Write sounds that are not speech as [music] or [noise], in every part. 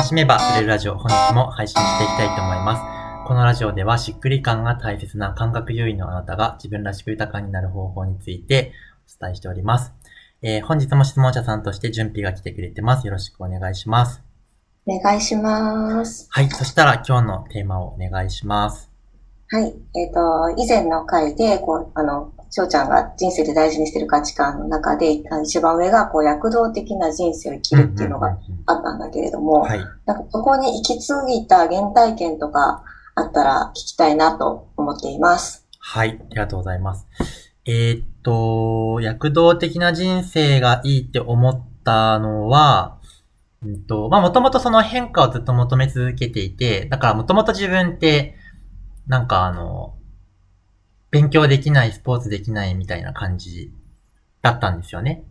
楽しめば売れるラジオ、本日も配信していきたいと思います。このラジオではしっくり感が大切な感覚優位のあなたが自分らしく豊かになる方法についてお伝えしております。えー、本日も質問者さんとして準備が来てくれてます。よろしくお願いします。お願いします。はい。そしたら今日のテーマをお願いします。はい。えっ、ー、と、以前の回で、こう、あの、翔ちゃんが人生で大事にしてる価値観の中で、一番上がこう躍動的な人生を生きるっていうのがあったんだけれども、なんかそこに行き継いだ原体験とかあったら聞きたいなと思っています。はい、ありがとうございます。えー、っと、躍動的な人生がいいって思ったのは、うんと、まあ、もともとその変化をずっと求め続けていて、だからもともと自分って、なんかあの、勉強できない、スポーツできないみたいな感じだったんですよね。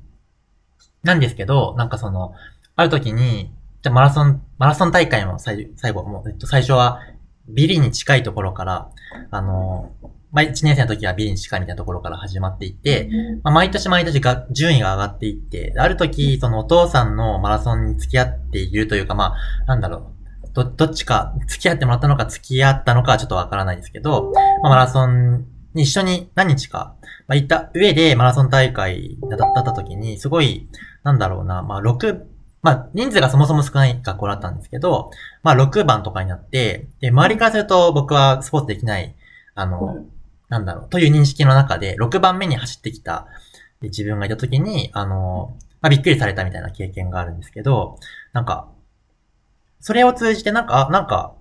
なんですけど、なんかその、ある時に、じゃマラソン、マラソン大会も最最後、もう、えっと、最初はビリに近いところから、あの、まあ、1年生の時はビリに近いみたいなところから始まっていって、まあ、毎年毎年が順位が上がっていって、ある時、そのお父さんのマラソンに付き合っているというか、まあ、なんだろう、ど、どっちか付き合ってもらったのか付き合ったのかはちょっとわからないですけど、まあ、マラソンに一緒に何日か、まあ、行った上でマラソン大会だった時に、すごい、なんだろうな、まあ、6、まあ、人数がそもそも少ない学校だったんですけど、まあ、6番とかになって、で、周りからすると僕はスポーツできない、あの、うん、なんだろう、という認識の中で、6番目に走ってきた自分がいた時に、あの、まあ、びっくりされたみたいな経験があるんですけど、なんか、それを通じてなんか、なんか、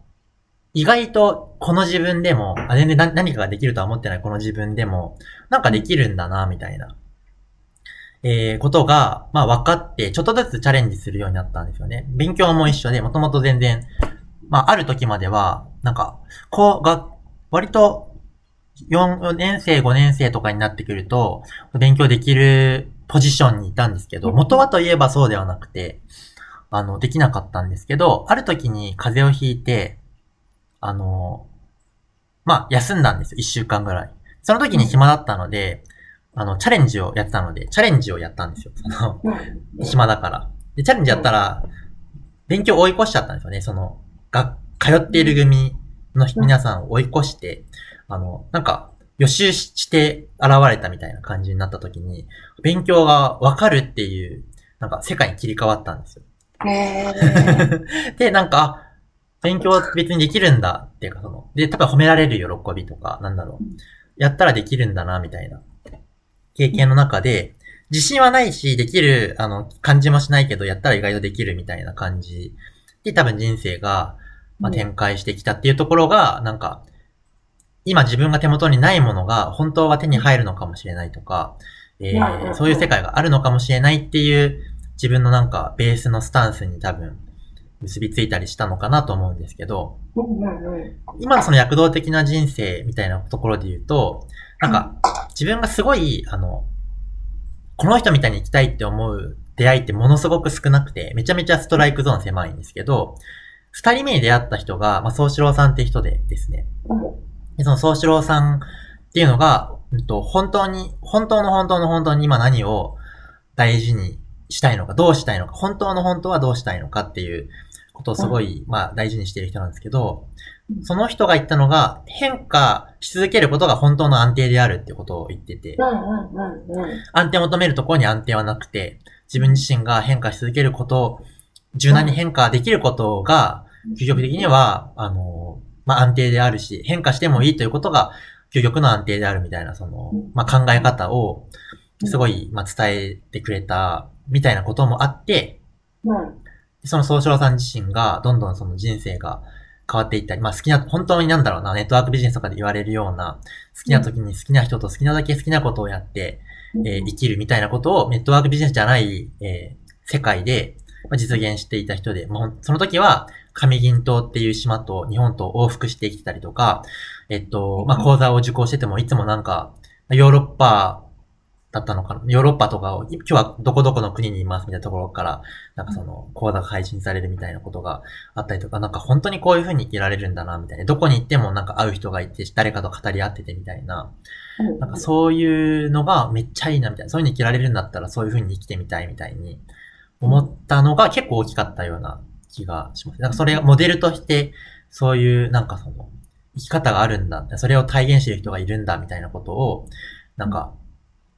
意外とこの自分でも、あ、全然何かができるとは思ってないこの自分でも、なんかできるんだな、みたいな、えー、ことが、まあ分かって、ちょっとずつチャレンジするようになったんですよね。勉強も一緒で、もともと全然、まあある時までは、なんか、こう、が、割と、4年生、5年生とかになってくると、勉強できるポジションにいたんですけど、元はといえばそうではなくて、あの、できなかったんですけど、ある時に風邪をひいて、あの、まあ、休んだんですよ。一週間ぐらい。その時に暇だったので、あの、チャレンジをやってたので、チャレンジをやったんですよ。その、暇だから。で、チャレンジやったら、勉強追い越しちゃったんですよね。その、が、通っている組の皆さんを追い越して、あの、なんか、予習して現れたみたいな感じになった時に、勉強がわかるっていう、なんか世界に切り替わったんですよ。へ [laughs] で、なんか、勉強は別にできるんだっていうか、その、で、多分褒められる喜びとか、なんだろう。やったらできるんだな、みたいな。経験の中で、自信はないし、できる、あの、感じもしないけど、やったら意外とできるみたいな感じ。で、多分人生が、まあ、展開してきたっていうところが、なんか、今自分が手元にないものが本当は手に入るのかもしれないとか、えー、そういう世界があるのかもしれないっていう自分のなんかベースのスタンスに多分結びついたりしたのかなと思うんですけど、今のその躍動的な人生みたいなところで言うと、なんか、自分がすごい、あの、この人みたいに生きたいって思う出会いってものすごく少なくて、めちゃめちゃストライクゾーン狭いんですけど、二人目に出会った人が、まあ、宗志郎さんって人でですね。でその宗志郎さんっていうのが、うんと、本当に、本当の本当の本当に今何を大事にしたいのか、どうしたいのか、本当の本当はどうしたいのかっていうことをすごい、まあ大事にしている人なんですけど、その人が言ったのが、変化し続けることが本当の安定であるってことを言ってて、安定を求めるところに安定はなくて、自分自身が変化し続けることを、柔軟に変化できることが、究極的には、あの、まあ安定であるし、変化してもいいということが、究極の安定であるみたいな、その、まあ考え方を、すごい、まあ伝えてくれた、みたいなこともあって、その総称さん自身が、どんどんその人生が変わっていったり、まあ好きな、本当になんだろうな、ネットワークビジネスとかで言われるような、好きな時に好きな人と好きなだけ好きなことをやって、えー、生きるみたいなことをネットワークビジネスじゃない、えー、世界で、まあ、実現していた人で、もうその時は、上銀島っていう島と日本と往復して生きたりとか、えっと、まあ、講座を受講しててもいつもなんか、ヨーロッパだったのかな？ヨーロッパとかを、今日はどこどこの国にいますみたいなところから、なんかその、講座が配信されるみたいなことがあったりとか、なんか本当にこういう風に生きられるんだな、みたいな。どこに行ってもなんか会う人がいて、誰かと語り合っててみたいな。なんかそういうのがめっちゃいいな、みたいな。そういう風に生きられるんだったらそういう風に生きてみたいみたいに思ったのが結構大きかったような気がします。なんかそれがモデルとして、そういうなんかその、生き方があるんだ。それを体現してる人がいるんだ、みたいなことを、なんか、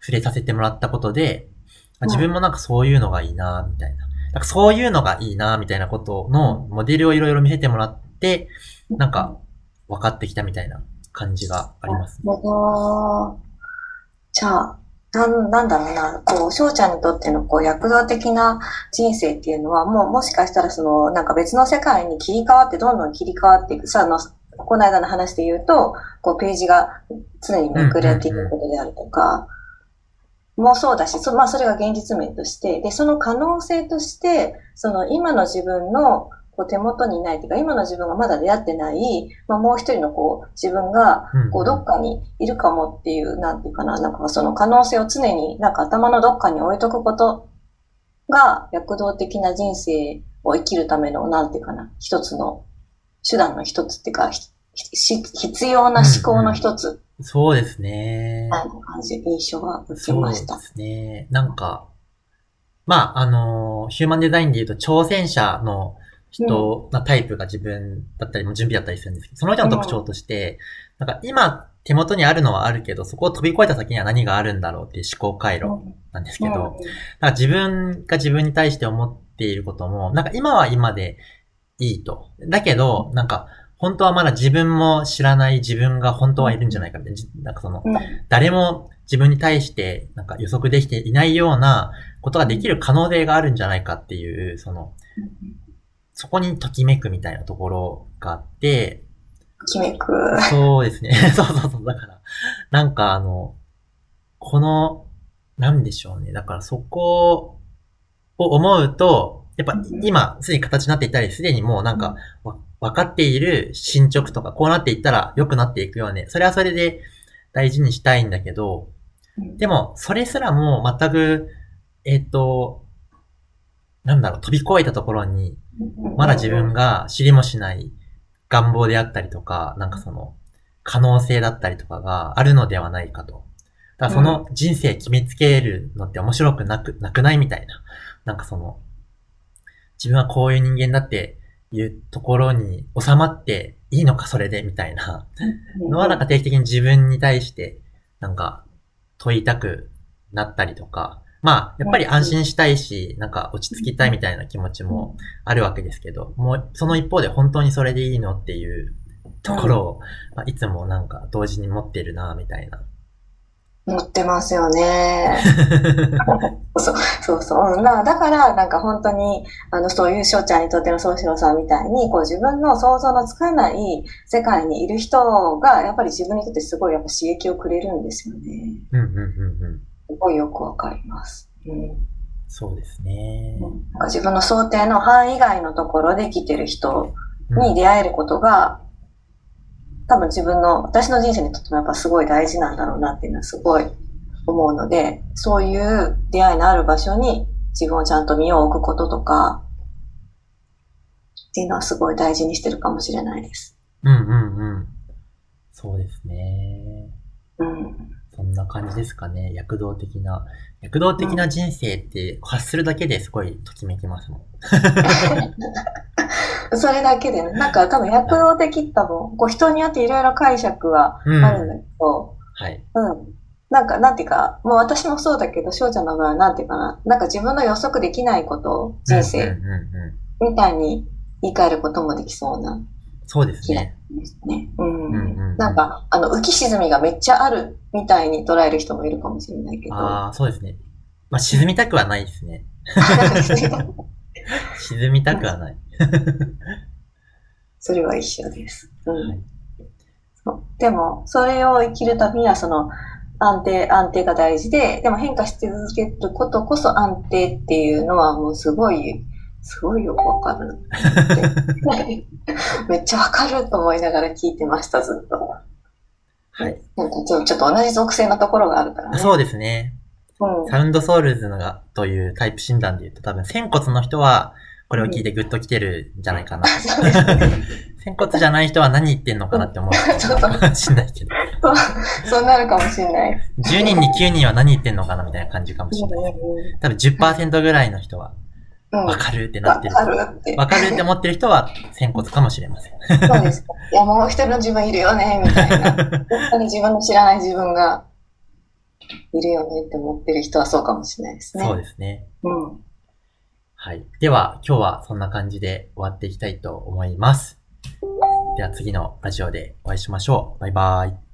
触れさせてもらったことで、自分もなんかそういうのがいいな、みたいな。なんかそういうのがいいな、みたいなことのモデルをいろいろ見せてもらって、なんか分かってきたみたいな感じがあります、ね。じゃあ、なん、なんだろうな、こう、翔ちゃんにとっての、こう、躍動的な人生っていうのは、もう、もしかしたら、その、なんか別の世界に切り替わって、どんどん切り替わっていく。さ、あの、この間の話で言うと、こう、ページが常にめくれていくことであるとか、もそうだし、そまあ、それが現実面として、で、その可能性として、その今の自分のこう手元にいないというか、今の自分がまだ出会ってない、まあ、もう一人のこう自分がこうどっかにいるかもっていう、なんていうかな、なんかその可能性を常になんか頭のどっかに置いとくことが躍動的な人生を生きるための、なんていうかな、一つの手段の一つっていうか、必要な思考の一つ。そうですね。感じ、印象が受けました。そうですね。なんか、まあ、あの、ヒューマンデザインで言うと挑戦者の人のタイプが自分だったりも準備だったりするんですけど、その人の特徴として、なんか今手元にあるのはあるけど、そこを飛び越えた先には何があるんだろうっていう思考回路なんですけど、なんか自分が自分に対して思っていることも、なんか今は今でいいと。だけど、なんか本当はまだ自分も知らない自分が本当はいるんじゃないかみたいな。なんかその、誰も自分に対してなんか予測できていないようなことができる可能性があるんじゃないかっていう、その、そこにときめくみたいなところがあって、ときめく。そうですね。[laughs] そうそうそう。だから、なんかあの、この、なんでしょうね。だからそこを思うと、やっぱ今、すでに形になっていたり、すでにもうなんか、分かっている進捗とか、こうなっていったら良くなっていくよね。それはそれで大事にしたいんだけど、でも、それすらも全く、えっ、ー、と、なんだろう、飛び越えたところに、まだ自分が知りもしない願望であったりとか、なんかその、可能性だったりとかがあるのではないかと。だからその人生決めつけるのって面白くなく、なくないみたいな。なんかその、自分はこういう人間だっていうところに収まっていいのかそれでみたいな。のはなんか定期的に自分に対してなんか問いたくなったりとか、まあ、やっぱり安心したいし、なんか落ち着きたいみたいな気持ちもあるわけですけど、もうその一方で本当にそれでいいのっていうところを、まあ、いつもなんか同時に持ってるな、みたいな持ってますよね。[laughs] そうそうそう。だから、なんか本当に、あの、そういう翔ちゃんにとっての宗志郎さんみたいに、こう自分の想像のつかない世界にいる人が、やっぱり自分にとってすごいやっぱ刺激をくれるんですよね。うんうんうんうん。すごいよくわかります。うん、そうですね。なんか自分の想定の範囲外のところで来てる人に出会えることが、多分自分の、私の人生にとってもやっぱすごい大事なんだろうなっていうのはすごい思うので、そういう出会いのある場所に自分をちゃんと身を置くこととか、っていうのはすごい大事にしてるかもしれないです。うんうんうん。そうですね。うん。そんな感じですかね。躍動的な。躍動的な人生って発するだけですごいときめきますもん。[laughs] それだけでね、なんか多分躍動的多分、こう人によっていろいろ解釈はあるんだけど、うん、はい。うん。なんか、なんていうか、もう私もそうだけど、翔ちゃんの場合はなんていうかな、なんか自分の予測できないこと人生、みたいに言い換えることもできそうな。そうですね。ね。うん。うんうん、なんか、あの、浮き沈みがめっちゃあるみたいに捉える人もいるかもしれないけど。ああ、そうですね。まあ、沈みたくはないですね。[laughs] 沈みたくはない。[laughs] それは一緒です。うん。はい、そうでも、それを生きるためには、その、安定、安定が大事で、でも変化し続けることこそ安定っていうのはもうすごい、すごいよくわかる。[laughs] めっちゃわかると思いながら聞いてました、ずっと。はい。なんかちょっと同じ属性のところがあるからね。そうですね。うん、サウンドソウルズのがというタイプ診断で言うと多分、仙骨の人は、これを聞いてグッと来てるんじゃないかな。[laughs] 仙骨じゃない人は何言ってんのかなって思うかもしんないけど。[laughs] そうなるかもしれない。10人に9人は何言ってんのかなみたいな感じかもしれない。多分10%ぐらいの人はわかるってなってる。わかるって。わかるって思ってる人は、仙骨かもしれません。そうです。いや、もう一人の自分いるよね、みたいな。[laughs] 本当に自分の知らない自分がいるよねって思ってる人はそうかもしれないですね。そうですね。うん。はい。では、今日はそんな感じで終わっていきたいと思います。では次のラジオでお会いしましょう。バイバイ。